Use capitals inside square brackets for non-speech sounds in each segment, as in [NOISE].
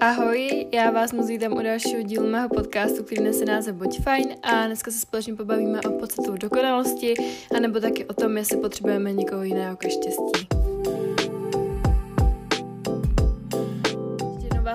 Ahoj, já vás moc vítám u dalšího dílu mého podcastu, který nese název Buď fajn a dneska se společně pobavíme o podstatu dokonalosti, anebo taky o tom, jestli potřebujeme někoho jiného ke štěstí.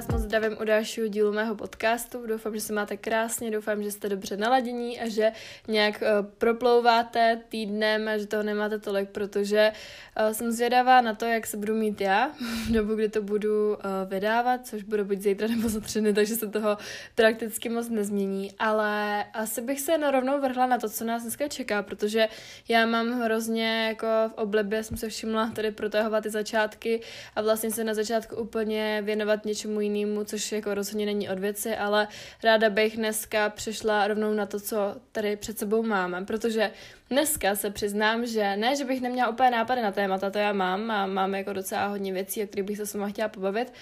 Vás moc zdravím u dalšího dílu mého podcastu. Doufám, že se máte krásně, doufám, že jste dobře naladění a že nějak uh, proplouváte týdnem a že toho nemáte tolik, protože uh, jsem zvědavá na to, jak se budu mít já v dobu, kdy to budu uh, vydávat, což bude buď zítra nebo za tři dny, takže se toho prakticky moc nezmění. Ale asi bych se rovnou vrhla na to, co nás dneska čeká, protože já mám hrozně jako v oblibě, jsem se všimla tady protahovat ty začátky a vlastně se na začátku úplně věnovat něčemu jinému, což jako rozhodně není od věci, ale ráda bych dneska přešla rovnou na to, co tady před sebou máme, protože dneska se přiznám, že ne, že bych neměla úplně nápady na témata, to já mám a mám jako docela hodně věcí, o kterých bych se s váma chtěla pobavit,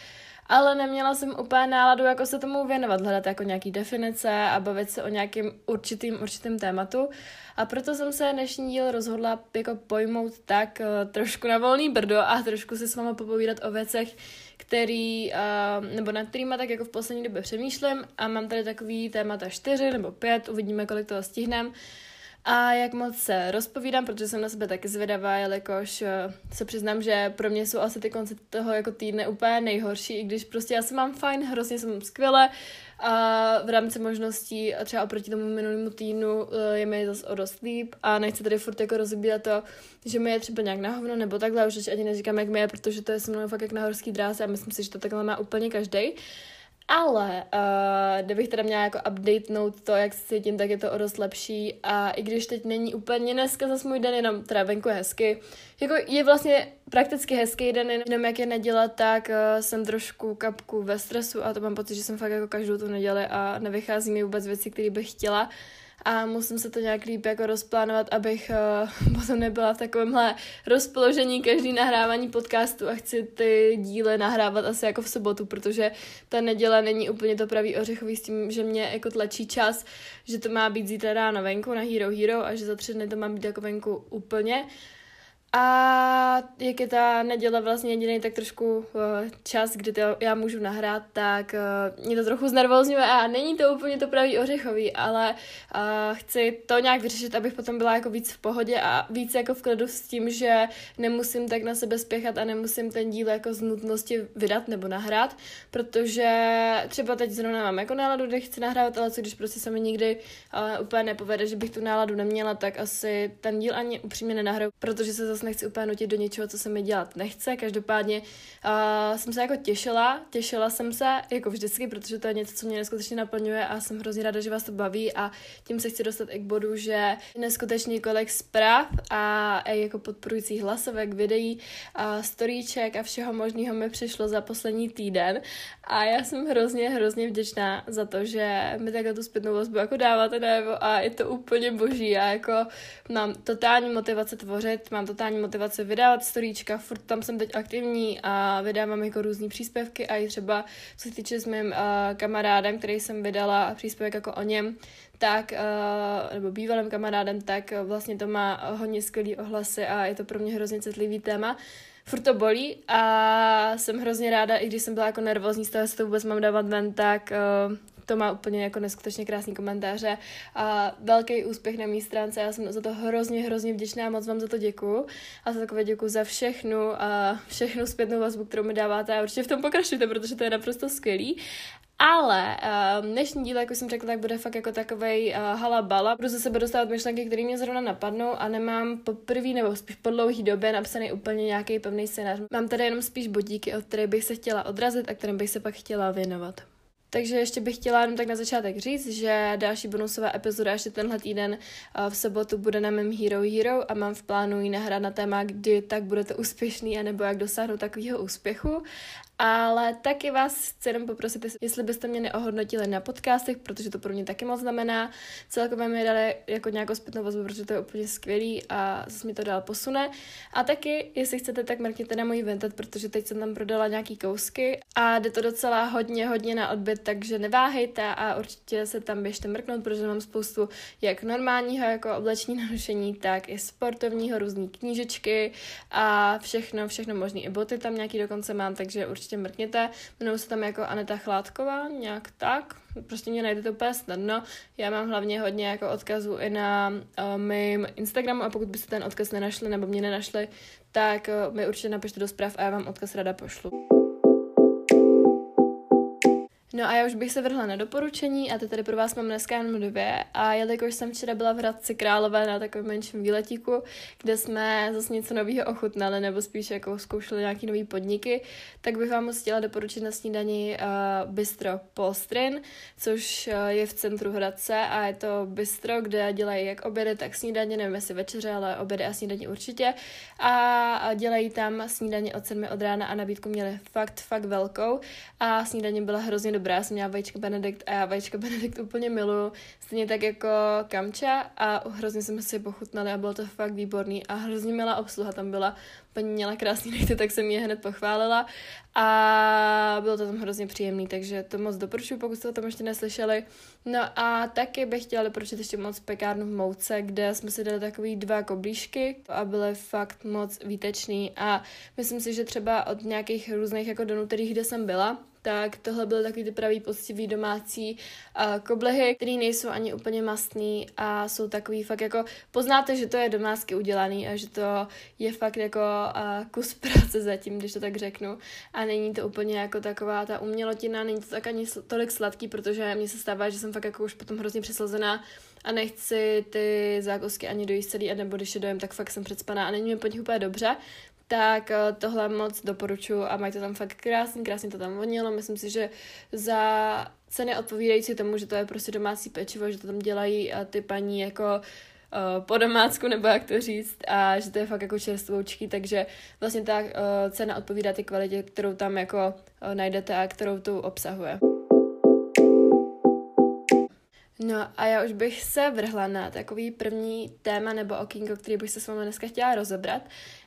ale neměla jsem úplně náladu, jako se tomu věnovat, hledat jako nějaký definice a bavit se o nějakým určitým, určitým tématu. A proto jsem se dnešní díl rozhodla jako pojmout tak uh, trošku na volný brdo a trošku si s váma popovídat o věcech, který, uh, nebo nad kterýma tak jako v poslední době přemýšlím a mám tady takový témata čtyři nebo pět, uvidíme, kolik toho stihnem. A jak moc se rozpovídám, protože jsem na sebe taky zvědavá, jelikož uh, se přiznám, že pro mě jsou asi ty konce toho jako týdne úplně nejhorší, i když prostě já se mám fajn, hrozně jsem skvěle a v rámci možností a třeba oproti tomu minulému týdnu uh, je mi zase o dost líp a nechci tady furt jako rozbírat to, že mi je třeba nějak na hovno nebo takhle, už ani neříkám, jak mi je, protože to je se mnou fakt jak na horský dráze a myslím si, že to takhle má úplně každý. Ale uh, kdybych teda měla jako updatenout to, jak se cítím, tak je to o dost lepší. A i když teď není úplně dneska zase můj den, jenom teda venku je hezky, jako je vlastně prakticky hezký den, jenom jak je neděle, tak uh, jsem trošku kapku ve stresu a to mám pocit, že jsem fakt jako každou tu neděli a nevychází mi vůbec věci, které bych chtěla a musím se to nějak líp jako rozplánovat, abych uh, [LAUGHS] potom nebyla v takovémhle rozpoložení každý nahrávání podcastu a chci ty díly nahrávat asi jako v sobotu, protože ta neděle není úplně to pravý ořechový s tím, že mě jako tlačí čas, že to má být zítra ráno venku na Hero Hero a že za tři dny to má být jako venku úplně. A jak je ta neděle vlastně jediný tak trošku uh, čas, kdy to já můžu nahrát, tak uh, mě to trochu znervozňuje a není to úplně to pravý ořechový, ale uh, chci to nějak vyřešit, abych potom byla jako víc v pohodě a víc jako v klidu s tím, že nemusím tak na sebe spěchat a nemusím ten díl jako z nutnosti vydat nebo nahrát, protože třeba teď zrovna mám jako náladu, kde chci nahrávat, ale co když prostě se mi nikdy úplně nepovede, že bych tu náladu neměla, tak asi ten díl ani upřímně nenahraju, protože se zase zase nechci úplně nutit do něčeho, co se mi dělat nechce. Každopádně uh, jsem se jako těšila, těšila jsem se, jako vždycky, protože to je něco, co mě neskutečně naplňuje a jsem hrozně ráda, že vás to baví. A tím se chci dostat i k bodu, že neskutečně několik zpráv a jako podporujících hlasovek, videí, a storíček a všeho možného mi přišlo za poslední týden a já jsem hrozně, hrozně vděčná za to, že mi takhle tu zpětnou vazbu jako dáváte najevo a je to úplně boží. Já jako mám totální motivace tvořit, mám totální motivace vydávat storíčka, furt tam jsem teď aktivní a vydávám jako různé příspěvky a i třeba co se týče s mým uh, kamarádem, který jsem vydala příspěvek jako o něm, tak, uh, nebo bývalým kamarádem, tak vlastně to má hodně skvělý ohlasy a je to pro mě hrozně citlivý téma. Furt to bolí a jsem hrozně ráda, i když jsem byla jako nervózní z toho, jestli to vůbec mám dávat ven, tak uh, to má úplně jako neskutečně krásný komentáře a velký úspěch na mý stránce. Já jsem za to hrozně, hrozně vděčná a moc vám za to děkuju. A za takové děkuju za všechnu a všechnu zpětnou vazbu, kterou mi dáváte a určitě v tom pokračujte, protože to je naprosto skvělý. Ale uh, dnešní díl, jako jsem řekla, tak bude fakt jako takovej uh, halabala. Budu ze sebe dostávat myšlenky, které mě zrovna napadnou a nemám po první nebo spíš po dlouhý době napsaný úplně nějaký pevný scénář. Mám tady jenom spíš bodíky, od kterých bych se chtěla odrazit a kterým bych se pak chtěla věnovat. Takže ještě bych chtěla jenom tak na začátek říct, že další bonusová epizoda ještě tenhle týden v sobotu bude na mém Hero Hero a mám v plánu ji nahrát na téma, kdy tak budete úspěšný, anebo jak dosáhnout takového úspěchu. Ale taky vás chci jenom poprosit, jestli byste mě neohodnotili na podcastech, protože to pro mě taky moc znamená. Celkově mi dali jako nějakou zpětnou vazbu, protože to je úplně skvělý a zase mi to dál posune. A taky, jestli chcete, tak mrkněte na můj Vinted, protože teď jsem tam prodala nějaký kousky a jde to docela hodně, hodně na odbyt, takže neváhejte a určitě se tam běžte mrknout, protože mám spoustu jak normálního jako obleční [LAUGHS] narušení, tak i sportovního, různé knížečky a všechno, všechno možné. I boty tam nějaký dokonce mám, takže určitě určitě mrkněte. Jmenuji se tam jako Aneta Chládková, nějak tak. Prostě mě najdete úplně snadno. Já mám hlavně hodně jako odkazů i na uh, mým Instagramu a pokud byste ten odkaz nenašli nebo mě nenašli, tak uh, mi určitě napište do zpráv a já vám odkaz rada pošlu. No a já už bych se vrhla na doporučení a ty tady pro vás mám dneska jenom dvě. A jelikož jsem včera byla v Hradci Králové na takovém menším výletíku, kde jsme zase něco nového ochutnali, nebo spíš jako zkoušeli nějaký nový podniky, tak bych vám moc chtěla doporučit na snídani uh, Bistro Polstrin, což uh, je v centru Hradce a je to bistro, kde dělají jak obědy, tak snídaně, nevím jestli večeře, ale obědy a snídaně určitě. A dělají tam snídaně od 7 od rána a nabídku měli fakt, fakt velkou a snídaně byla hrozně dobrá. Já jsem měla vajíčka Benedikt a já vajíčka [LAUGHS] Benedikt úplně miluju. Stejně tak jako kamča a hrozně jsme si pochutnali a bylo to fakt výborný a hrozně milá obsluha tam byla. Paní měla krásný nechty, tak jsem je hned pochválila a bylo to tam hrozně příjemný, takže to moc doporučuji, pokud jste o tom ještě neslyšeli. No a taky bych chtěla doporučit ještě moc pekárnu v Mouce, kde jsme si dali takový dva koblížky a byly fakt moc výtečný a myslím si, že třeba od nějakých různých jako donů, kterých kde jsem byla, tak tohle byly takový ty pravý poctivý domácí uh, koblehy, které nejsou ani úplně mastný a jsou takový fakt jako, poznáte, že to je domácky udělaný a že to je fakt jako uh, kus [LAUGHS] práce zatím, když to tak řeknu. A není to úplně jako taková ta umělotina, není to tak ani tolik sladký, protože mně se stává, že jsem fakt jako už potom hrozně přeslazená a nechci ty zákusky ani dojíst celý, a nebo když je dojem, tak fakt jsem předspaná a není mi po nich úplně dobře, tak eh, tohle moc doporučuji a mají to tam fakt krásný, krásně to tam vonilo. Myslím si, že za ceny odpovídající tomu, že to je prostě domácí pečivo, že to tam dělají a ty paní jako uh, po domácku, nebo jak to říct, a že to je fakt jako čerstvoučky, takže vlastně ta cena odpovídá ty kvalitě, kterou tam jako najdete a kterou tu obsahuje. No a já už bych se vrhla na takový první téma nebo okýnko, který bych se s vámi dneska chtěla rozebrat.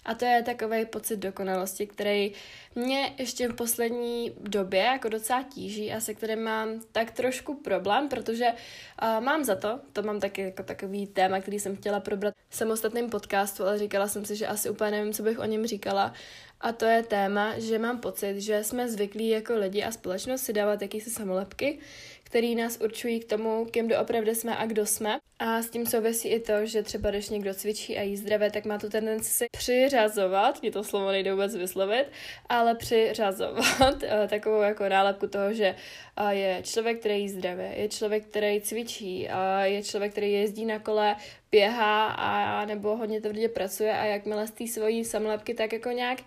A to je takový pocit dokonalosti, který mě ještě v poslední době jako docela tíží a se kterým mám tak trošku problém, protože uh, mám za to, to mám taky jako takový téma, který jsem chtěla probrat v samostatném podcastu, ale říkala jsem si, že asi úplně nevím, co bych o něm říkala. A to je téma, že mám pocit, že jsme zvyklí jako lidi a společnost si dávat jakýsi samolepky, který nás určují k tomu, kým doopravdy jsme a kdo jsme. A s tím souvisí i to, že třeba když někdo cvičí a jí zdravé, tak má tu tendenci si přiřazovat, mě to slovo nejde vůbec vyslovit, ale přiřazovat [LAUGHS] eh, takovou jako nálepku toho, že eh, je člověk, který jí zdravé, je člověk, který cvičí, a je člověk, který jezdí na kole, běhá a nebo hodně tvrdě pracuje a jakmile z té svojí samolepky tak jako nějak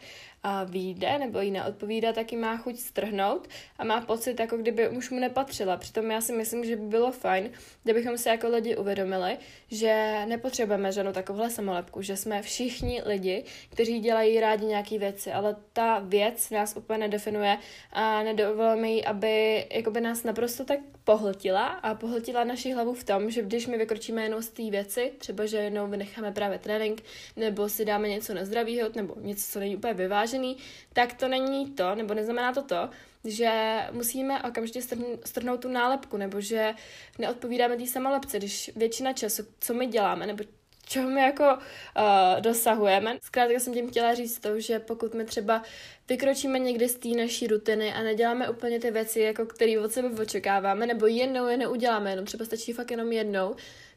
a vyjde nebo jí neodpovídá, tak ji má chuť strhnout a má pocit, jako kdyby už mu nepatřila. Přitom já si myslím, že by bylo fajn, kdybychom si jako lidi uvědomili, že nepotřebujeme žádnou takovouhle samolepku, že jsme všichni lidi, kteří dělají rádi nějaké věci, ale ta věc nás úplně nedefinuje a nedovolíme jí, aby jakoby nás naprosto tak pohltila a pohltila naši hlavu v tom, že když my vykročíme jenom z té věci, třeba že jednou vynecháme právě trénink, nebo si dáme něco nezdravého, nebo něco, co není úplně vyvážený, tak to není to, nebo neznamená to to, že musíme okamžitě strhnout tu nálepku, nebo že neodpovídáme té samolepce, když většina času, co my děláme, nebo čeho my jako uh, dosahujeme. Zkrátka jsem tím chtěla říct to, že pokud my třeba vykročíme někdy z té naší rutiny a neděláme úplně ty věci, jako které od sebe očekáváme, nebo jednou je neuděláme, jenom třeba stačí fakt jenom jednou,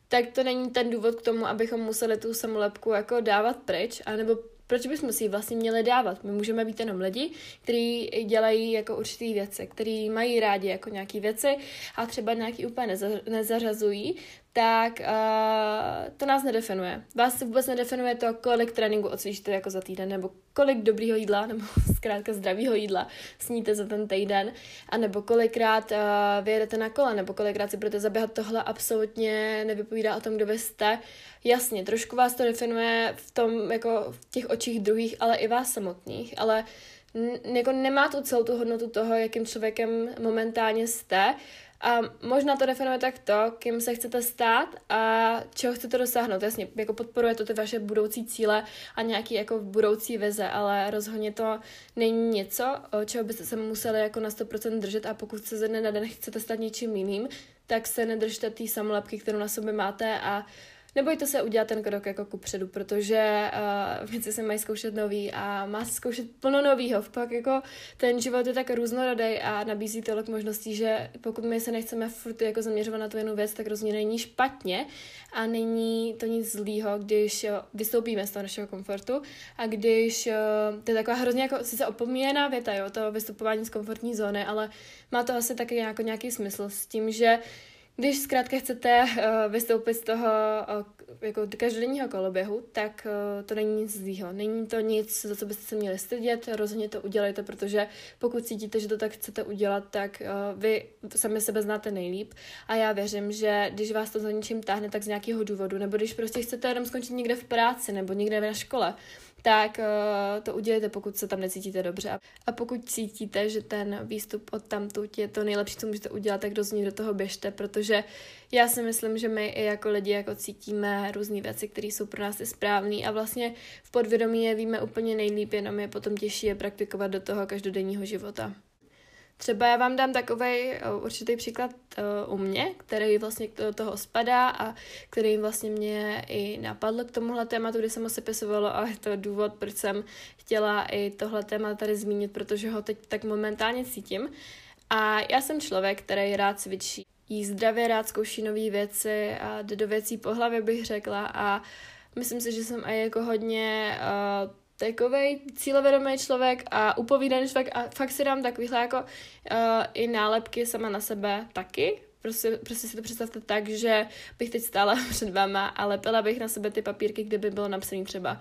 tak to není ten důvod k tomu, abychom museli tu samolepku jako dávat pryč, anebo proč bychom si ji vlastně měli dávat? My můžeme být jenom lidi, kteří dělají jako určitý věci, kteří mají rádi jako nějaký věci a třeba nějaký úplně neza, nezařazují, tak uh, to nás nedefinuje. Vás se vůbec nedefinuje to, kolik tréninku odcvičíte jako za týden, nebo kolik dobrýho jídla, nebo [LAUGHS] zkrátka zdravého jídla sníte za ten týden, a nebo kolikrát uh, vyjedete na kole, nebo kolikrát si budete zaběhat, tohle absolutně nevypovídá o tom, kdo vy jste. Jasně, trošku vás to definuje v tom, jako v těch očích druhých, ale i vás samotných, ale jako nemá tu celou tu hodnotu toho, jakým člověkem momentálně jste, a možná to definuje tak to, kým se chcete stát a čeho chcete dosáhnout. Jasně, jako podporuje to ty vaše budoucí cíle a nějaký jako budoucí vize, ale rozhodně to není něco, čeho byste se museli jako na 100% držet a pokud se ze dne na den chcete stát něčím jiným, tak se nedržte té samolepky, kterou na sobě máte a nebojte se udělat ten krok jako kupředu, protože uh, věci se mají zkoušet nový a má se zkoušet plno novýho. Pak jako ten život je tak různorodý a nabízí tolik možností, že pokud my se nechceme furt jako zaměřovat na tu jednu věc, tak rozhodně není špatně a není to nic zlýho, když vystoupíme z toho našeho komfortu a když uh, to je taková hrozně jako sice opomíjená věta, jo, to vystupování z komfortní zóny, ale má to asi taky jako nějaký smysl s tím, že když zkrátka chcete uh, vystoupit z toho uh, jako každodenního koloběhu, tak uh, to není nic zlýho. Není to nic, za co byste se měli stydět, rozhodně to udělejte, protože pokud cítíte, že to tak chcete udělat, tak vy sami sebe znáte nejlíp a já věřím, že když vás to za něčím táhne, tak z nějakého důvodu, nebo když prostě chcete jenom skončit někde v práci nebo někde na škole, tak uh, to udělejte, pokud se tam necítíte dobře. A pokud cítíte, že ten výstup od tamtud je to nejlepší, co můžete udělat, tak rozhodně do toho běžte, protože já si myslím, že my i jako lidi jako cítíme různé věci, které jsou pro nás i správné a vlastně v podvědomí je víme úplně nejlíp, jenom je potom těžší je praktikovat do toho každodenního života. Třeba já vám dám takový určitý příklad uh, u mě, který vlastně do toho spadá a který vlastně mě i napadl k tomuhle tématu, kdy jsem ho sepisovalo a je to důvod, proč jsem chtěla i tohle téma tady zmínit, protože ho teď tak momentálně cítím. A já jsem člověk, který rád cvičí. Jí zdravě rád zkouší nové věci a jde do věcí po hlavě, bych řekla. A myslím si, že jsem i jako hodně uh, takový cílevědomý člověk a upovídaný člověk a fakt si dám takovýhle jako uh, i nálepky sama na sebe taky. Prostě, prostě si to představte tak, že bych teď stála [LAUGHS] před váma a lepila bych na sebe ty papírky, kde by bylo napsané třeba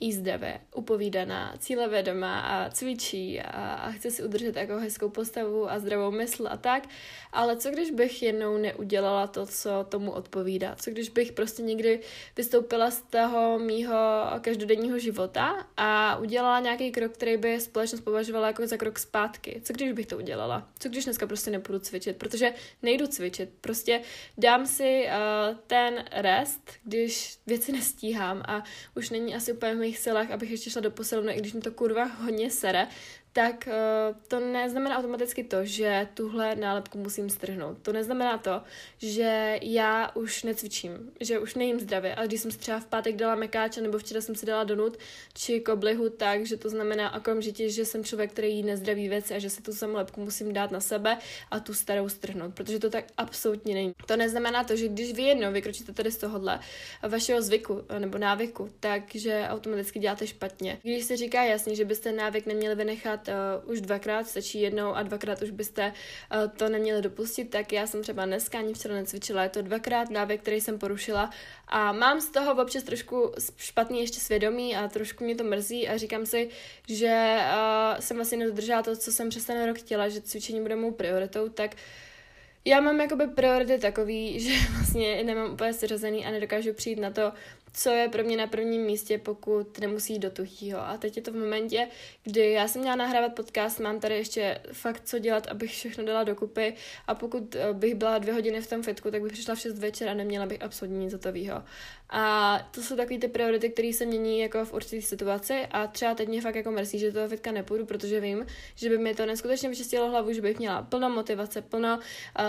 jízdavé, upovídaná, cílevědomá a cvičí a, a chce si udržet jako hezkou postavu a zdravou mysl a tak, ale co když bych jednou neudělala to, co tomu odpovídá? Co když bych prostě někdy vystoupila z toho mýho každodenního života a udělala nějaký krok, který by společnost považovala jako za krok zpátky? Co když bych to udělala? Co když dneska prostě nepůjdu cvičit? Protože nejdu cvičit, prostě dám si uh, ten rest, když věci nestíhám a už není asi úplně mých silách, abych ještě šla do posilovny, i když mi to kurva hodně sere, tak uh, to neznamená automaticky to, že tuhle nálepku musím strhnout. To neznamená to, že já už necvičím, že už nejím zdravě, ale když jsem si třeba v pátek dala mekáče nebo včera jsem si dala donut či koblihu, tak, že to znamená okamžitě, že jsem člověk, který jí nezdraví věci a že si tu samolepku musím dát na sebe a tu starou strhnout, protože to tak absolutně není. To neznamená to, že když vy jednou vykročíte tady z tohohle vašeho zvyku nebo návyku, takže automaticky děláte špatně. Když se říká jasně, že byste návyk neměli vynechat uh, už dvakrát, stačí jednou a dvakrát už byste uh, to neměli dopustit, tak já jsem třeba dneska ani včera necvičila, je to dvakrát návyk, který jsem porušila a mám z toho občas trošku špatný ještě svědomí a trošku mě to mrzí a říkám si, že uh, jsem vlastně nedodržela to, co jsem přes ten rok chtěla, že cvičení bude mou prioritou, tak já mám jakoby priority takový, [LAUGHS] že vlastně nemám úplně seřazený a nedokážu přijít na to, co je pro mě na prvním místě, pokud nemusí jít do tuhýho. A teď je to v momentě, kdy já jsem měla nahrávat podcast, mám tady ještě fakt co dělat, abych všechno dala dokupy a pokud eh, bych byla dvě hodiny v tom fitku, tak bych přišla v 6 večer a neměla bych absolutně nic hotového. A to jsou takové ty priority, které se mění jako v určité situaci a třeba teď mě fakt jako mrzí, že toho fitka nepůjdu, protože vím, že by mi to neskutečně vyčistilo hlavu, že bych měla plno motivace, plno uh,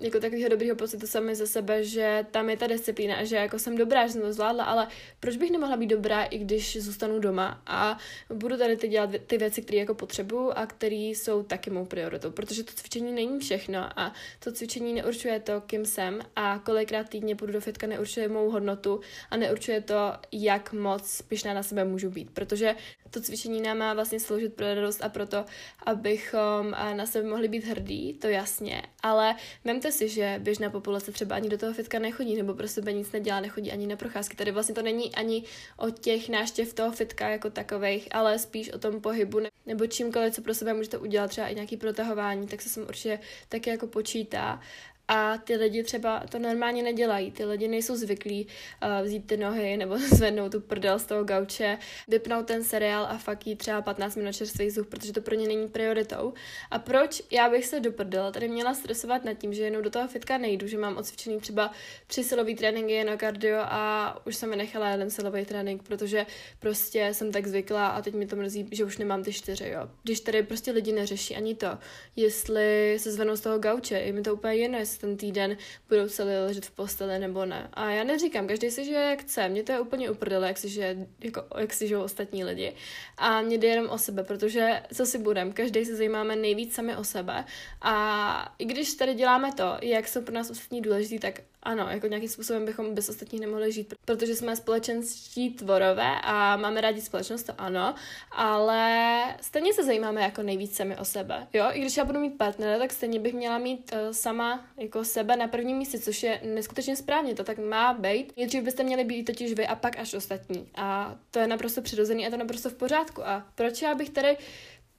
jako takového dobrého pocitu sami ze sebe, že tam je ta disciplína a že jako jsem dobrá, že jsem to zvládla, ale proč bych nemohla být dobrá, i když zůstanu doma a budu tady ty dělat ty věci, které jako potřebuju a které jsou taky mou prioritou, protože to cvičení není všechno a to cvičení neurčuje to, kým jsem a kolikrát týdně půjdu do fitka neurčuje mou hodnotu a neurčuje to, jak moc pyšná na sebe můžu být, protože to cvičení nám má vlastně sloužit pro radost a proto, abychom na sebe mohli být hrdí, to jasně, ale vemte si, že běžná populace třeba ani do toho fitka nechodí, nebo pro sebe nic nedělá, nechodí ani na procházky. Tady vlastně to není ani o těch náštěv toho fitka jako takových, ale spíš o tom pohybu nebo čímkoliv, co pro sebe můžete udělat, třeba i nějaký protahování, tak se sem určitě taky jako počítá. A ty lidi třeba to normálně nedělají. Ty lidi nejsou zvyklí uh, vzít ty nohy nebo [LAUGHS] zvednout tu prdel z toho gauče, vypnout ten seriál a fakt jít třeba 15 minut čerstvých zuch, protože to pro ně není prioritou. A proč já bych se do prdela tady měla stresovat nad tím, že jenom do toho fitka nejdu, že mám odcvičený třeba tři silový tréninky na kardio a už jsem nechala jeden silový trénink, protože prostě jsem tak zvyklá a teď mi to mrzí, že už nemám ty čtyři, jo. Když tady prostě lidi neřeší ani to, jestli se zvednou z toho gauče, je mi to úplně jedno, jestli ten týden budou celý ležet v posteli nebo ne. A já neříkám, každý si žije jak chce, mě to je úplně uprdele, jak si, žije, jako, jak si žijou ostatní lidi. A mě jde jenom o sebe, protože co si budem, každý se zajímáme nejvíc sami o sebe. A i když tady děláme to, jak jsou pro nás ostatní důležitý, tak ano, jako nějakým způsobem bychom bez ostatních nemohli žít, protože jsme společenství tvorové a máme rádi společnost, to ano, ale stejně se zajímáme jako nejvíc sami o sebe, jo, i když já budu mít partnera, tak stejně bych měla mít uh, sama jako sebe na prvním místě, což je neskutečně správně, to tak má být. Nejdřív byste měli být totiž vy a pak až ostatní. A to je naprosto přirozený a to naprosto v pořádku. A proč já bych tady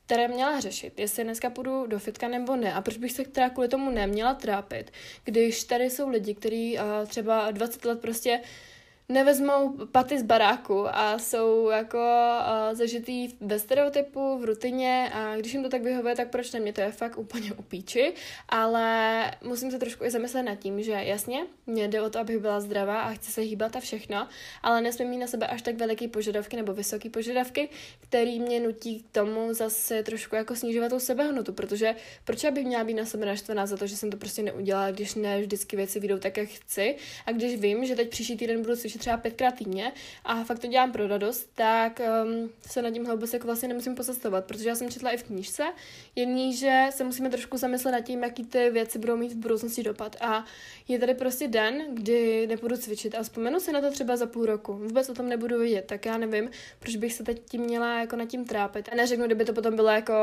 které měla řešit, jestli dneska půjdu do fitka nebo ne. A proč bych se teda kvůli tomu neměla trápit, když tady jsou lidi, kteří uh, třeba 20 let prostě nevezmou paty z baráku a jsou jako uh, zažitý ve stereotypu, v rutině a když jim to tak vyhovuje, tak proč ne? Mě to je fakt úplně upíči, ale musím se trošku i zamyslet nad tím, že jasně, mě jde o to, abych byla zdravá a chci se hýbat a všechno, ale nesmím mít na sebe až tak veliký požadavky nebo vysoký požadavky, který mě nutí k tomu zase trošku jako snižovat tou sebehnotu, protože proč bych měla být na sebe naštvaná za to, že jsem to prostě neudělala, když ne vždycky věci vyjdou tak, jak chci a když vím, že teď příští týden budu třeba pětkrát týdně a fakt to dělám pro radost, tak um, se nad tím hloubo jako vlastně nemusím pozastavovat, protože já jsem četla i v knížce jedný, že se musíme trošku zamyslet nad tím, jaký ty věci budou mít v budoucnosti dopad. A je tady prostě den, kdy nebudu cvičit a vzpomenu si na to třeba za půl roku. Vůbec o tom nebudu vědět, tak já nevím, proč bych se teď tím měla jako nad tím trápit. A neřeknu, kdyby to potom bylo jako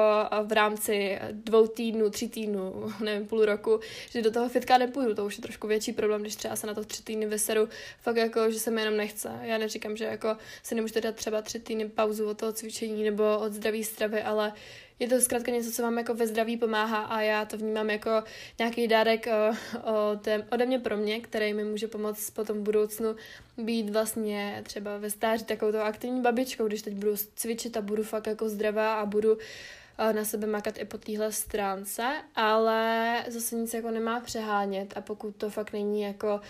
v rámci dvou týdnů, tří týdnů, [LAUGHS] nevím, půl roku, že do toho fitka nepůjdu. To už je trošku větší problém, když třeba se na to tři týdny vyseru. Fakt jako, že se mi jenom nechce. Já neříkám, že jako se nemůžete dát třeba tři týdny pauzu od toho cvičení nebo od zdraví stravy, ale je to zkrátka něco, co vám jako ve zdraví pomáhá a já to vnímám jako nějaký dárek o tém, ode mě pro mě, který mi může pomoct potom v budoucnu být vlastně třeba ve stáří takovou aktivní babičkou, když teď budu cvičit a budu fakt jako zdravá a budu uh, na sebe makat i po téhle stránce, ale zase nic jako nemá přehánět a pokud to fakt není jako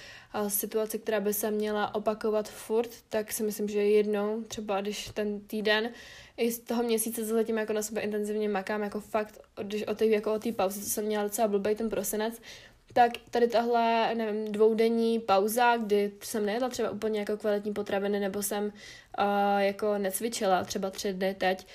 situace, která by se měla opakovat furt, tak si myslím, že jednou, třeba když ten týden i z toho měsíce zatím jako na sebe intenzivně makám, jako fakt, když o té jako o pauze, co jsem měla docela blbej ten prosinec, tak tady tahle, nevím, dvoudenní pauza, kdy jsem nejedla třeba úplně jako kvalitní potraviny, nebo jsem uh, jako necvičila třeba tři dny teď,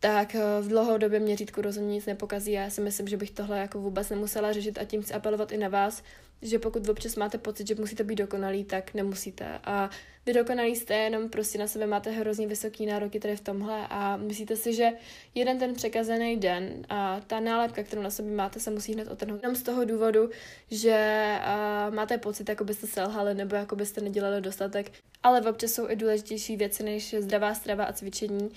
tak eh, v dlouhodobě měřítku rozhodně nic nepokazí. Já si myslím, že bych tohle jako vůbec nemusela řešit a tím chci apelovat i na vás, že pokud občas máte pocit, že musíte být dokonalý, tak nemusíte. A vy dokonalý jste, jenom prostě na sebe máte hrozně vysoký nároky tady v tomhle a myslíte si, že jeden ten překazený den a ta nálepka, kterou na sobě máte, se musí hned otrhnout. Jenom z toho důvodu, že uh, máte pocit, jako byste selhali nebo jako byste nedělali dostatek. Ale občas jsou i důležitější věci než zdravá strava a cvičení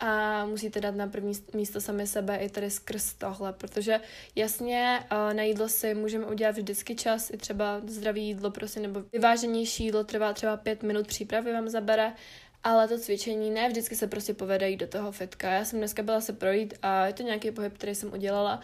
a musíte dát na první místo sami sebe i tady skrz tohle, protože jasně na jídlo si můžeme udělat vždycky čas, i třeba zdravý jídlo prostě, nebo vyváženější jídlo trvá třeba pět minut přípravy vám zabere, ale to cvičení ne vždycky se prostě povede do toho fitka. Já jsem dneska byla se projít a je to nějaký pohyb, který jsem udělala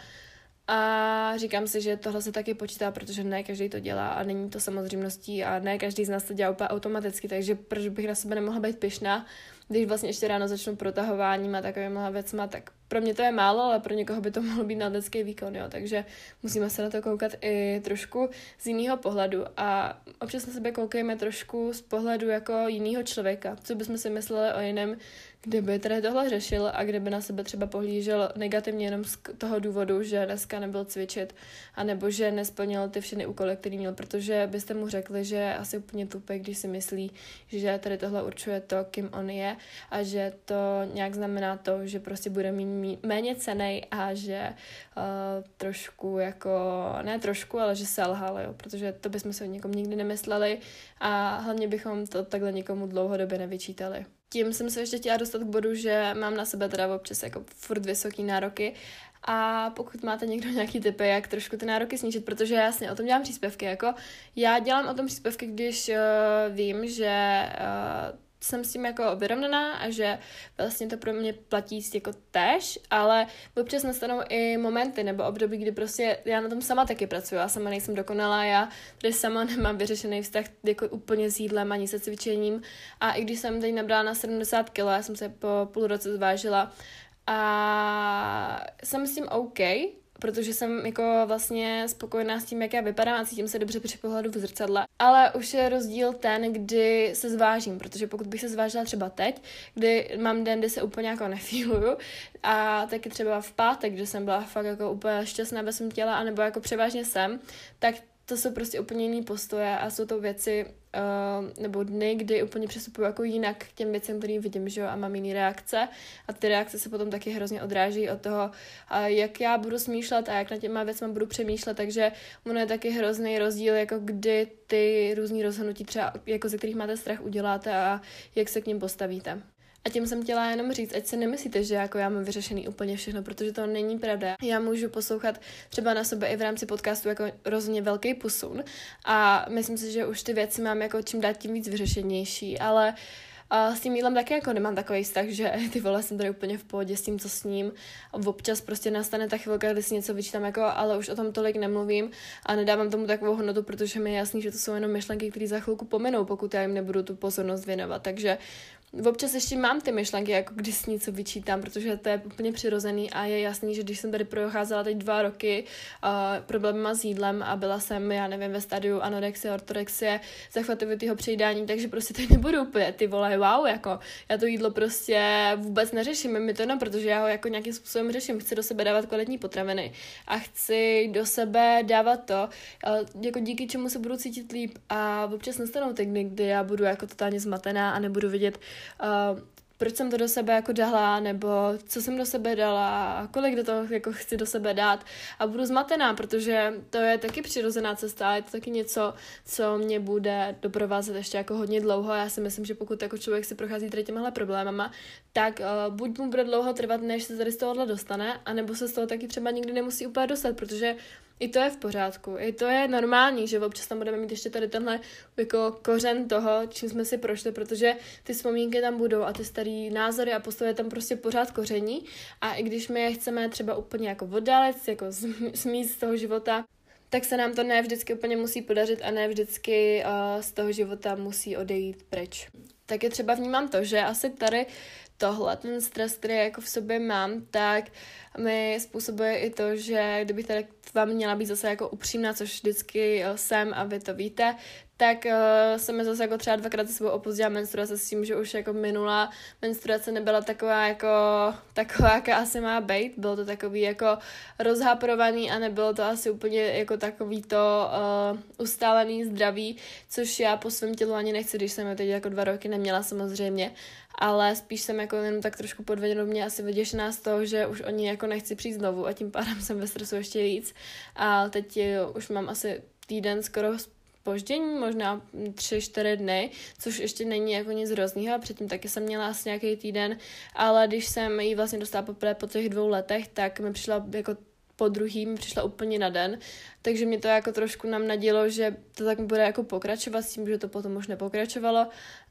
a říkám si, že tohle se taky počítá, protože ne každý to dělá a není to samozřejmostí a ne každý z nás to dělá úplně automaticky, takže proč bych na sebe nemohla být pyšná, když vlastně ještě ráno začnu protahováním a takovýmhle věcma, tak pro mě to je málo, ale pro někoho by to [LAUGHS] mohlo být nadlecký výkon, jo. Takže musíme se na to koukat i trošku z jiného pohledu a občas na sebe koukejme trošku z pohledu jako jiného člověka, co bychom si mysleli o jiném kdyby tady tohle řešil a kdyby na sebe třeba pohlížel negativně jenom z toho důvodu, že dneska nebyl cvičit, anebo že nesplnil ty všechny úkoly, který měl, protože byste mu řekli, že je asi úplně tupé, když si myslí, že tady tohle určuje to, kým on je a že to nějak znamená to, že prostě bude mít méně cenej a že uh, trošku jako, ne trošku, ale že selhal, jo, protože to bychom si o někom nikdy nemysleli a hlavně bychom to takhle někomu dlouhodobě nevyčítali tím jsem se ještě chtěla dostat k bodu, že mám na sebe teda občas jako furt vysoký nároky. A pokud máte někdo [LAUGHS] nějaký typy, jak trošku ty nároky snížit, protože jasně o tom dělám příspěvky, jako já dělám o tom příspěvky, když uh, vím, že uh, jsem s tím jako vyrovnaná a že vlastně to pro mě platí jako tež, ale občas nastanou i momenty nebo období, kdy prostě já na tom sama taky pracuji, já sama nejsem dokonalá, já tady sama [LAUGHS] nemám vyřešený vztah jako úplně s jídlem ani se cvičením. A i když jsem teď nabrala na 70 kg, já jsem se po půl roce zvážila a jsem s tím OK, protože jsem jako vlastně spokojená s tím, jak já vypadám a cítím se dobře při pohledu v zrcadle. Ale už je rozdíl ten, kdy se zvážím, protože pokud bych se zvážila třeba teď, kdy mám den, kdy se úplně jako nefíluju a taky třeba v pátek, kdy jsem byla fakt jako úplně šťastná ve svém těle, anebo jako převážně jsem, tak to jsou prostě úplně jiný postoje a jsou to věci uh, nebo dny, kdy úplně přistupuju jako jinak k těm věcem, kterým vidím, že jo, a mám jiný reakce a ty reakce se potom taky hrozně odráží od toho, uh, jak já budu smýšlet a jak na těma věcmi budu přemýšlet, takže ono je taky hrozný rozdíl, jako kdy ty různý rozhodnutí třeba, jako ze kterých máte strach, uděláte a jak se k ním postavíte. A tím jsem chtěla jenom říct, ať se nemyslíte, že jako já mám vyřešený úplně všechno, protože to není pravda. Já můžu poslouchat třeba na sebe i v rámci podcastu jako rozhodně velký posun a myslím si, že už ty věci mám jako čím dát tím víc vyřešenější, ale a s tím jídlem taky jako nemám takový vztah, že [LAUGHS] ty vole jsem tady úplně v pohodě s tím, co s ním. Občas prostě nastane ta chvilka, kdy si něco vyčítám, jako, ale už o tom tolik nemluvím a nedávám tomu takovou hodnotu, protože mi je jasný, že to jsou jenom myšlenky, které za chvilku pominou, pokud já jim nebudu tu pozornost věnovat. Takže Občas ještě mám ty myšlenky, jako když si něco vyčítám, protože to je úplně přirozený a je jasný, že když jsem tady procházela teď dva roky uh, problémy s jídlem a byla jsem, já nevím, ve stadiu anorexie, ortorexie, zachvatovitého přejídání, takže prostě teď nebudu úplně ty vole, wow, jako já to jídlo prostě vůbec neřeším, mi to no, protože já ho jako nějakým způsobem řeším, chci do sebe dávat kvalitní potraviny a chci do sebe dávat to, uh, jako díky čemu se budu cítit líp. A občas nastanou ty dny, kdy já budu jako totálně zmatená a nebudu vidět uh, proč jsem to do sebe jako dala, nebo co jsem do sebe dala, kolik do toho jako chci do sebe dát a budu zmatená, protože to je taky přirozená cesta, je to taky něco, co mě bude doprovázet ještě jako hodně dlouho. Já si myslím, že pokud jako člověk si prochází tady těmahle problémama, tak uh, buď mu bude dlouho trvat, než se tady z tohohle dostane, anebo se z toho taky třeba nikdy nemusí úplně dostat, protože i to je v pořádku, i to je normální, že občas tam budeme mít ještě tady tenhle jako kořen toho, čím jsme si prošli, protože ty vzpomínky tam budou a ty starý názory a postoje tam prostě pořád koření a i když my je chceme třeba úplně jako oddálit, jako smít z toho života, tak se nám to ne vždycky úplně musí podařit a ne vždycky uh, z toho života musí odejít pryč. Tak je třeba vnímám to, že asi tady tohle, ten stres, který jako v sobě mám, tak mi způsobuje i to, že kdybych tady vám měla být zase jako upřímná, což vždycky eh, jsem a vy to víte, tak uh, se mi zase jako třeba dvakrát se sebou opozdila menstruace s tím, že už jako minulá menstruace nebyla taková jako taková, jaká asi má být. Bylo to takový jako rozhaprovaný a nebylo to asi úplně jako takový to uh, ustálený zdraví, což já po svém tělu ani nechci, když jsem ho teď jako dva roky neměla samozřejmě, ale spíš jsem jako jenom tak trošku podvědomě asi vyděšená z toho, že už oni jako nechci přijít znovu a tím pádem jsem ve stresu ještě víc. A teď jo, už mám asi týden skoro spoždění, možná tři, čtyři dny, což ještě není jako nic hroznýho, předtím taky jsem měla asi nějaký týden, ale když jsem ji vlastně dostala poprvé po těch dvou letech, tak mi přišla jako po druhý mi přišla úplně na den, takže mě to jako trošku nám nadilo, že to tak bude jako pokračovat s tím, že to potom už nepokračovalo.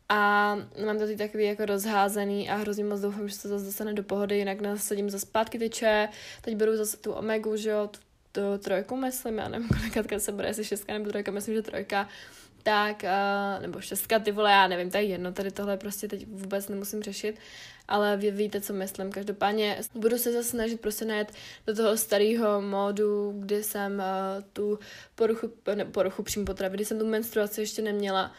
A mám to teď takový jako rozházený a hrozně moc doufám, že se to zase dostane do pohody, jinak nasadím za zpátky tyče, teď beru zase tu omegu, že jo, tu, tu trojku myslím, já nevím, [LAUGHS] kolikátka se bude, jestli šestka nebo trojka, myslím, že trojka, tak, uh, nebo šestka, ty vole, já nevím, to je jedno, tady tohle prostě teď vůbec nemusím řešit, ale vy víte, co myslím. Každopádně budu se zase snažit prostě najet do toho starého módu, kdy jsem uh, tu poruchu, ne, poruchu přímo potravy, kdy jsem tu menstruaci ještě neměla,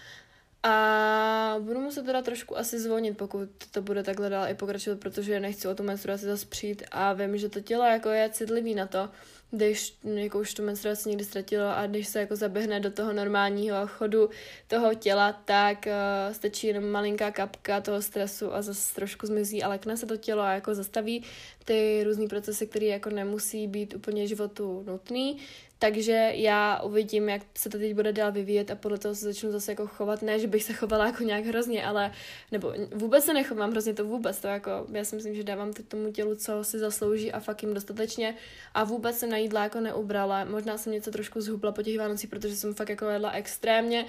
a budu muset teda trošku asi zvonit, pokud to bude takhle dál i pokračovat, protože nechci o tu menstruaci zase přijít a vím, že to tělo jako je citlivý na to, když jako už tu menstruaci někdy ztratilo a když se jako zaběhne do toho normálního chodu toho těla, tak uh, stačí jenom malinká kapka toho stresu a zase trošku zmizí a lekne se to tělo a jako zastaví ty různé procesy, které jako nemusí být úplně životu nutný, takže já uvidím, jak se to teď bude dál vyvíjet a podle toho se začnu zase jako chovat. Ne, že bych se chovala jako nějak hrozně, ale nebo vůbec se nechovám hrozně, to vůbec. To jako, já si myslím, že dávám teď tomu tělu, co si zaslouží a fakt jim dostatečně. A vůbec se na jídla jako neubrala. Možná jsem něco trošku zhubla po těch Vánocích, protože jsem fakt jako jedla extrémně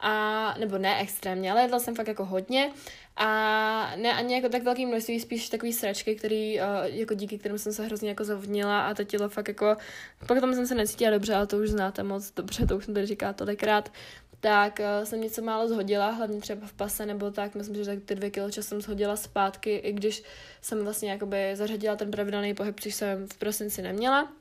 a, nebo ne extrémně, ale jedla jsem fakt jako hodně. A ne ani jako tak velký množství, spíš takový sračky, který, uh, jako díky kterým jsem se hrozně jako zavnila a to tělo fakt jako, pak tam jsem se necítila dobře, ale to už znáte moc dobře, to už jsem tady říkala tolikrát, tak uh, jsem něco málo zhodila, hlavně třeba v pase nebo tak, myslím, že tak ty dvě kilo čas jsem zhodila zpátky, i když jsem vlastně jakoby zařadila ten pravidelný pohyb, což jsem v prosinci neměla.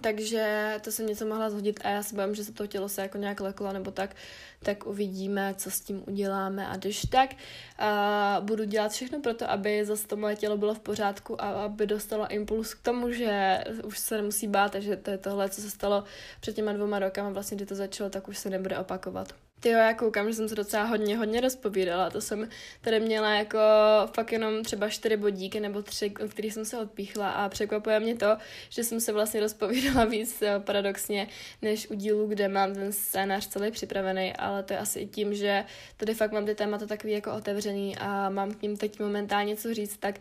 Takže to jsem něco mohla zhodit a já se bojím, že se to tělo se jako nějak leklo nebo tak, tak uvidíme, co s tím uděláme a když tak uh, budu dělat všechno pro to, aby zase to moje tělo bylo v pořádku a aby dostalo impuls k tomu, že už se nemusí bát a že to je tohle, co se stalo před těma dvěma rokama, vlastně kdy to začalo, tak už se nebude opakovat. Ty já koukám, že jsem se docela hodně, hodně rozpovídala. To jsem tady měla jako fakt jenom třeba čtyři bodíky nebo tři, od kterých jsem se odpíchla. A překvapuje mě to, že jsem se vlastně rozpovídala víc eh, paradoxně, než u dílu, kde mám ten scénář celý připravený, ale to je asi i tím, že tady fakt mám ty témata takový jako otevřený a mám k ním teď momentálně co říct, tak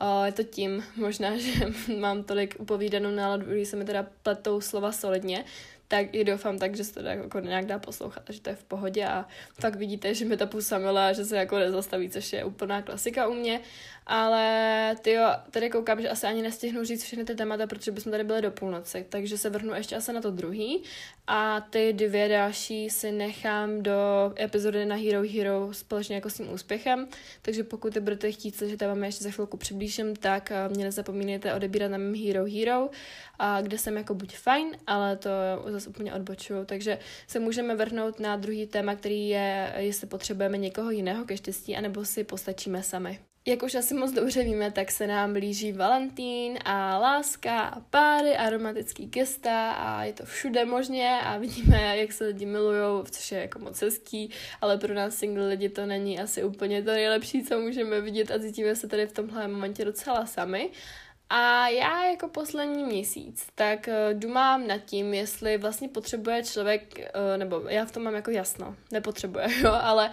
o, je to tím. Možná, že [LAUGHS] mám tolik upovídanou náladu, když se mi teda pletou slova solidně, tak i doufám tak, že se to jako nějak dá poslouchat, že to je v pohodě a fakt vidíte, že mi to působila, že se jako nezastaví, což je úplná klasika u mě, ale ty jo, tady koukám, že asi ani nestihnu říct všechny ty témata, protože bychom tady byli do půlnoci, takže se vrhnu ještě asi na to druhý. A ty dvě další si nechám do epizody na Hero Hero společně jako s tím úspěchem, takže pokud ty budete chtít slyšet, vám ještě za chvilku přiblížím, tak eh, mě nezapomínejte odebírat na mém Hero Hero, a kde jsem jako buď fajn, ale to zase úplně odbočuju, takže se můžeme vrhnout na druhý téma, který je, jestli potřebujeme někoho jiného ke štěstí, anebo si postačíme sami. Jak už asi moc dobře víme, tak se nám blíží Valentín a láska a páry a romantický gesta a je to všude možně a vidíme, jak se lidi milujou, což je jako moc hezký, ale pro nás single lidi to není asi úplně to nejlepší, co můžeme vidět a cítíme se tady v tomhle momentě docela sami. A já jako poslední měsíc, tak uh, dumám nad tím, jestli vlastně potřebuje člověk, uh, nebo já v tom mám jako jasno, nepotřebuje, [LAUGHS] jo, ale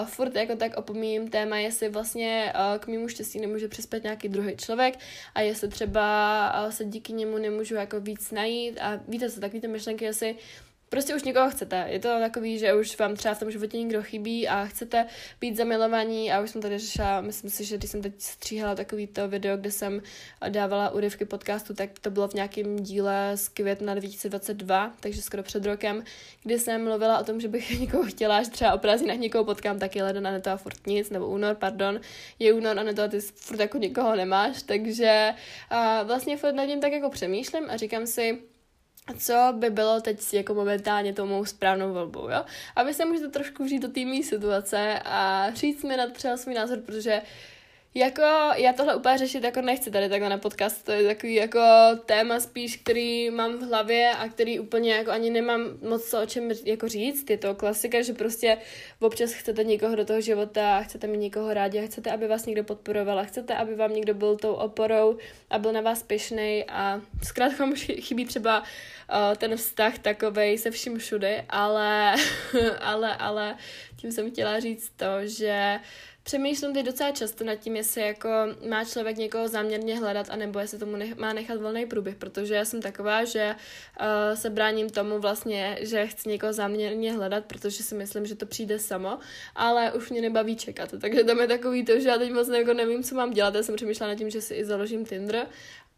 uh, furt jako tak opomíjím téma, jestli vlastně k mému štěstí nemůže přispět nějaký druhý člověk a jestli třeba se díky němu nemůžu jako víc najít a víte co, takový ty myšlenky, jestli prostě už někoho chcete. Je to takový, že už vám třeba v tom životě někdo chybí a chcete být zamilovaní a už jsem tady řešila, myslím si, že když jsem teď stříhala takový to video, kde jsem dávala úryvky podcastu, tak to bylo v nějakém díle z května 2022, takže skoro před rokem, kdy jsem mluvila o tom, že bych [LAUGHS] někoho chtěla, že třeba o prázdninách někoho potkám, tak je leden a ne to a furt nic, nebo únor, pardon, je únor a ne to a ty furt jako někoho nemáš, takže a vlastně furt nad tím tak jako přemýšlím a říkám si, co by bylo teď jako momentálně tou mou správnou volbou, jo? Aby se můžete trošku vžít do té situace a říct mi na třeba svůj názor, protože jako, já tohle úplně řešit jako nechci tady takhle na podcast, to je takový jako téma spíš, který mám v hlavě a který úplně jako ani nemám moc co o čem jako říct, je to klasika, že prostě občas chcete někoho do toho života, chcete mít někoho rádi a chcete, aby vás někdo podporoval a chcete, aby vám někdo byl tou oporou a byl na vás pyšnej a zkrátka vám [LAUGHS] chybí třeba ten vztah takovej se vším všude, ale, [LAUGHS] ale, ale tím jsem chtěla říct to, že Přemýšlím teď docela často nad tím, jestli jako má člověk někoho záměrně hledat, anebo jestli tomu nech, má nechat volný průběh, protože já jsem taková, že uh, se bráním tomu vlastně, že chci někoho záměrně hledat, protože si myslím, že to přijde samo, ale už mě nebaví čekat. Takže tam je takový to, že já teď moc jako nevím, co mám dělat. Já jsem přemýšlela nad tím, že si i založím Tinder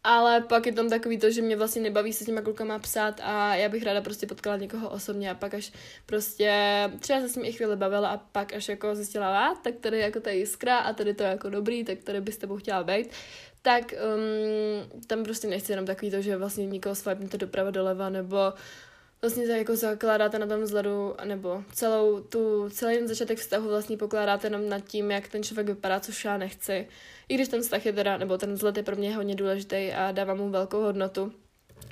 ale pak je tam takový to, že mě vlastně nebaví se s těma klukama psát a já bych ráda prostě potkala někoho osobně a pak až prostě třeba se s ním i chvíli bavila a pak až jako zjistila, a tak tady jako ta jiskra a tady to je jako dobrý, tak tady byste tebou chtěla být, tak um, tam prostě nechci jenom takový to, že vlastně nikoho swipnete doprava doleva nebo vlastně jako zakládáte na tom vzhledu, nebo celou tu, celý ten začátek vztahu vlastně pokládáte jenom nad tím, jak ten člověk vypadá, což já nechci. I když ten vztah je teda, nebo ten vzhled je pro mě hodně důležitý a dává mu velkou hodnotu,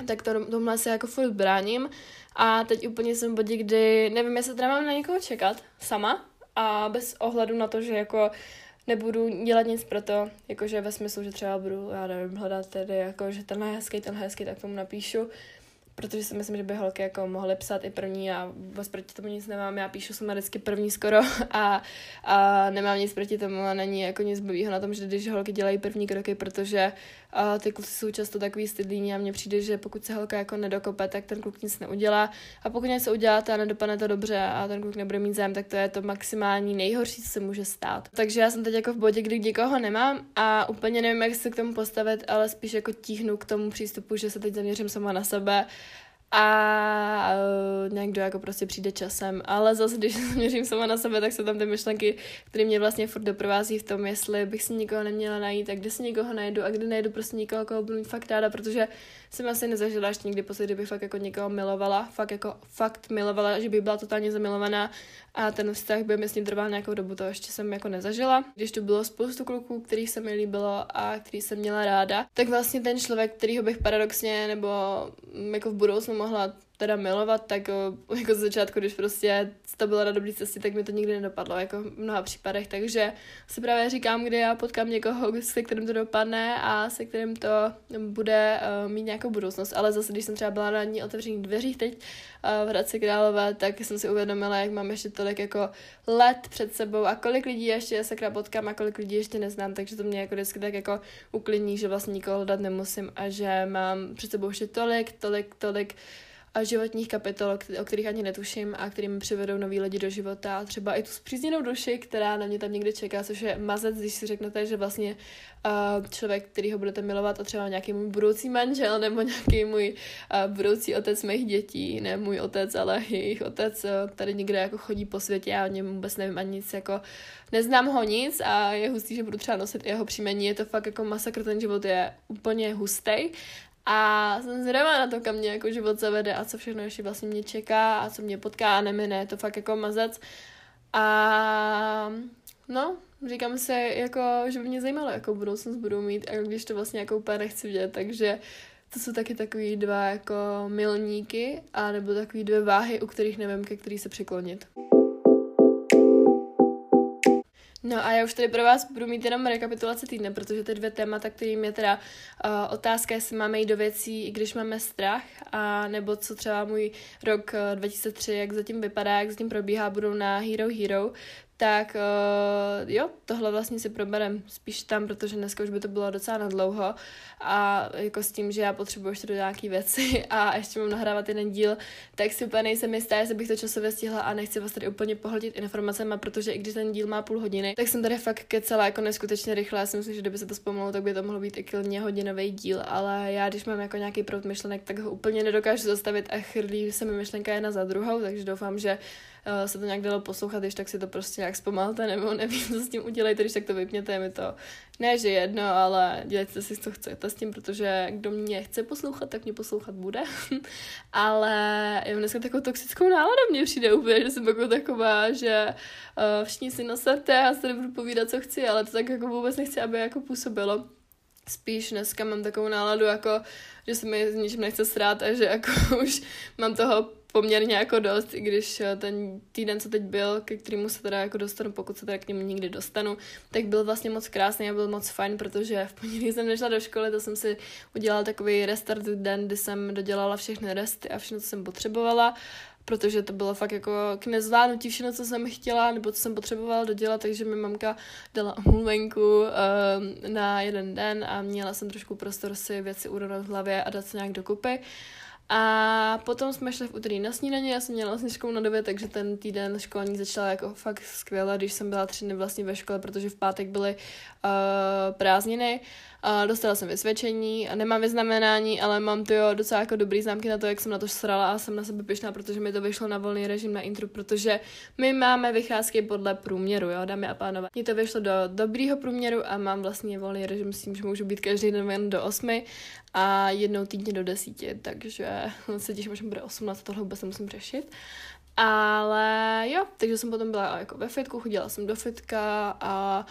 tak to, tomhle se jako furt bráním. A teď úplně jsem v bodě, kdy nevím, jestli teda mám na někoho čekat sama a bez ohledu na to, že jako nebudu dělat nic pro to, jakože ve smyslu, že třeba budu, já nevím, hledat tedy, jako, že tenhle hezký, tenhle hezký, tak tomu napíšu protože si myslím, že by holky jako mohly psát i první a vůbec proti tomu nic nemám, já píšu sama vždycky první skoro [LAUGHS] a, a nemám nic proti tomu a není jako nic blbýho na tom, že když holky dělají první kroky, protože a ty kluci jsou často takový stydlíní a mně přijde, že pokud se holka jako nedokope, tak ten kluk nic neudělá a pokud něco uděláte a nedopadne to dobře a ten kluk nebude mít zájem, tak to je to maximální nejhorší, co se může stát. Takže já jsem teď jako v bodě, kdy někoho nemám a úplně nevím, jak se k tomu postavit, ale spíš jako tíhnu k tomu přístupu, že se teď zaměřím sama na sebe a někdo jako prostě přijde časem, ale zase, když měřím sama na sebe, tak jsou tam ty myšlenky, které mě vlastně furt doprovází v tom, jestli bych si nikoho neměla najít, tak kde si někoho najdu a kde najdu prostě někoho, koho budu mít fakt ráda, protože jsem asi nezažila ještě nikdy poslední, kdybych fakt jako někoho milovala, fakt jako fakt milovala, že by byla totálně zamilovaná a ten vztah by mi s ním trval nějakou dobu, to ještě jsem jako nezažila. Když to bylo spoustu kluků, kterých se mi líbilo a který jsem měla ráda, tak vlastně ten člověk, kterýho bych paradoxně nebo jako v budoucnu mohla teda milovat, tak [LAUGHS] jako z začátku, když prostě to bylo na dobrý cestě, tak mi to nikdy nedopadlo, jako v mnoha případech, takže si právě říkám, kdy já potkám někoho, se kterým to dopadne a se kterým to bude uh, mít nějakou budoucnost, ale zase, když jsem třeba byla na ní otevřených dveřích teď uh, v Hradci Králové, tak jsem si uvědomila, jak mám ještě tolik jako let před sebou a kolik lidí ještě se potkám a kolik lidí ještě neznám, takže to mě jako vždycky tak jako uklidní, že vlastně nikoho hledat nemusím a že mám před sebou ještě tolik, tolik, tolik a životních kapitol, o kterých ani netuším a kterým přivedou nový lidi do života. Třeba i tu zpřízněnou duši, která na mě tam někde čeká, což je mazec, když si řeknete, že vlastně uh, člověk, který ho budete milovat a třeba nějaký můj budoucí manžel nebo nějaký můj uh, budoucí otec mých dětí, ne můj otec, ale jejich otec uh, tady někde jako chodí po světě, já o něm vůbec nevím ani nic, jako neznám ho nic a je hustý, že budu třeba nosit jeho příjmení, je to fakt jako masakr, ten život je úplně hustý a jsem zvědavá na to, kam mě jako život zavede a co všechno ještě vlastně mě čeká a co mě potká a nemine, to fakt jako mazec. A no, říkám se, jako, že by mě zajímalo, jakou budoucnost budu mít, a když to vlastně jako úplně nechci vidět, takže to jsou taky takový dva jako milníky, a nebo takový dvě váhy, u kterých nevím, ke který se přiklonit. No a já už tady pro vás budu mít jenom rekapitulaci týdne, protože ty dvě témata, kterým je teda uh, otázka, jestli máme jít do věcí, i když máme strach, a nebo co třeba můj rok uh, 2003, jak zatím vypadá, jak zatím probíhá, budou na Hero Hero, tak uh, jo, tohle vlastně si proberem spíš tam, protože dneska už by to bylo docela na dlouho a jako s tím, že já potřebuji ještě do nějaký věci [LAUGHS] a ještě mám nahrávat jeden díl, tak si úplně nejsem jistá, jestli bych to časově stihla a nechci vás tady úplně pohltit informacemi, protože i když ten díl má půl hodiny, tak jsem tady fakt kecela jako neskutečně rychle. Já si myslím, že kdyby se to zpomalilo, tak by to mohlo být i klidně hodinový díl, ale já když mám jako nějaký proud myšlenek, tak ho úplně nedokážu zastavit a chrlí se mi myšlenka jedna za druhou, takže doufám, že uh, se to nějak dalo poslouchat, když tak si to prostě nějak zpomalte, nebo nevím, co s tím udělejte, když tak to vypněte, je mi to ne, že jedno, ale dělejte si, co chcete s tím, protože kdo mě chce poslouchat, tak mě poslouchat bude. [LAUGHS] ale já mám dneska takovou toxickou náladu, mě přijde úplně, že jsem jako taková, že uh, všichni si naserte, já se nebudu povídat, co chci, ale to tak jako vůbec nechci, aby jako působilo spíš dneska mám takovou náladu, jako, že se mi s ničím nechce srát a že jako [LAUGHS] už mám toho poměrně jako dost, i když eh, ten týden, co teď byl, ke kterému se teda jako dostanu, pokud se teda k němu nikdy dostanu, tak byl vlastně moc krásný a byl moc fajn, protože v pondělí jsem nešla do školy, to jsem si udělala takový restart den, kdy jsem dodělala všechny resty a všechno, co jsem potřebovala protože to bylo fakt jako k nezvládnutí všechno, co jsem chtěla, nebo co jsem potřebovala dodělat, takže mi mamka dala omluvenku um, na jeden den a měla jsem trošku prostor si věci urovnat v hlavě a dát se nějak dokupy. A potom jsme šli v úterý na snídaně, já jsem měla vlastně školu na době, takže ten týden školní začal jako fakt skvěle, když jsem byla tři dny vlastně ve škole, protože v pátek byly uh, prázdniny. Uh, dostala jsem vysvědčení a nemám vyznamenání, ale mám to jo, docela jako dobrý známky na to, jak jsem na to srala a jsem na sebe pyšná, protože mi to vyšlo na volný režim na intro, protože my máme vycházky podle průměru, jo, dámy a pánové. Mně to vyšlo do dobrýho průměru a mám vlastně volný režim s tím, že můžu být každý den jen do osmi a jednou týdně do desíti, takže se těším, že bude 18, tohle vůbec musím řešit. Ale jo, takže jsem potom byla jako ve fitku, chodila jsem do fitka a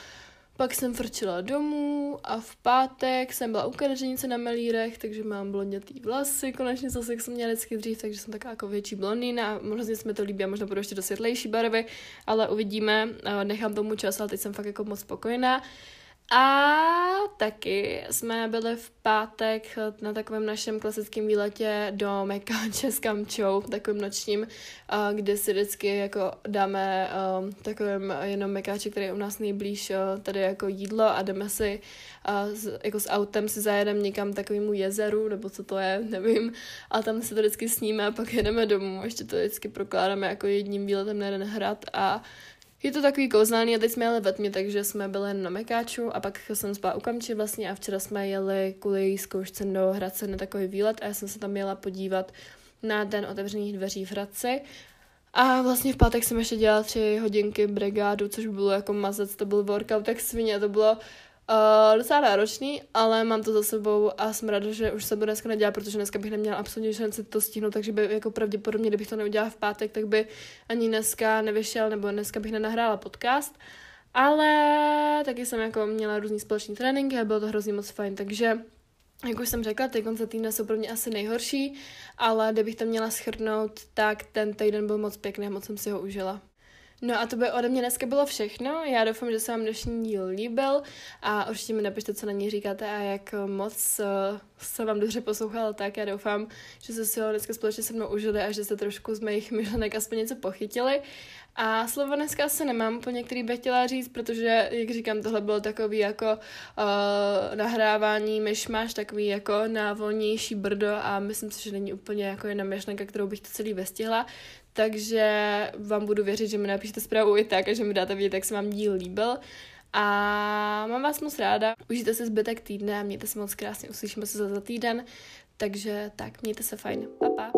pak jsem frčila domů a v pátek jsem byla u kadeřenice na melírech, takže mám blondětý vlasy, konečně zase, jak jsem měla vždycky dřív, takže jsem taková jako větší blondýna. Možná se mi to líbí a možná budu ještě do světlejší barvy, ale uvidíme, nechám tomu čas, ale teď jsem fakt jako moc spokojená. A taky jsme byli v pátek na takovém našem klasickém výletě do Mekáče [LAUGHS] s Kamčou, takovým nočním, kde si vždycky jako dáme takovým jenom Mekáče, který je u nás nejblíž tady jako jídlo a jdeme si jako s autem si zajedeme někam takovému jezeru, nebo co to je, [LAUGHS] nevím, a tam si to vždycky sníme a pak jedeme domů, ještě to vždycky prokládáme jako jedním výletem na jeden hrad a je to takový kouzelný a teď jsme jeli ve tmě, takže jsme byli na Mekáču a pak jsem spala u Kamči vlastně a včera jsme jeli kvůli zkoušce do Hradce na takový výlet a já jsem se tam jela podívat na den otevřených dveří v Hradci. A vlastně v pátek jsem ještě dělala tři hodinky brigádu, což bylo jako mazec, to byl workout tak svině, to bylo Uh, docela náročný, ale mám to za sebou a jsem ráda, že už se to dneska nedělá, protože dneska bych neměla absolutně šanci to stihnout, takže by jako pravděpodobně, kdybych to neudělala v pátek, tak by ani dneska nevyšel, nebo dneska bych nenahrála podcast. Ale taky jsem jako měla různý společný tréninky a bylo to hrozně moc fajn, takže jak už jsem řekla, ty konce týdne jsou pro mě asi nejhorší, ale kdybych to měla schrnout, tak ten týden byl moc pěkný a moc jsem si ho užila. No a to by ode mě dneska bylo všechno. Já doufám, že se vám dnešní díl líbil a určitě mi napište, co na ní říkáte a jak moc uh, se vám dobře poslouchal, tak já doufám, že jste si ho dneska společně se mnou užili a že jste trošku z mých myšlenek aspoň něco pochytili. A slovo dneska asi nemám, po některý bych chtěla říct, protože, jak říkám, tohle bylo takový jako uh, nahrávání myšmaš, takový jako na volnější brdo a myslím si, že není úplně jako jedna myšlenka, kterou bych to celý vestihla. Takže vám budu věřit, že mi napíšete zprávu i tak a že mi dáte vědět, jak se vám díl líbil. A mám vás moc ráda. Užijte si zbytek týdne a mějte se moc krásně. Uslyšíme se za, týden. Takže tak, mějte se fajn. Pa, pa.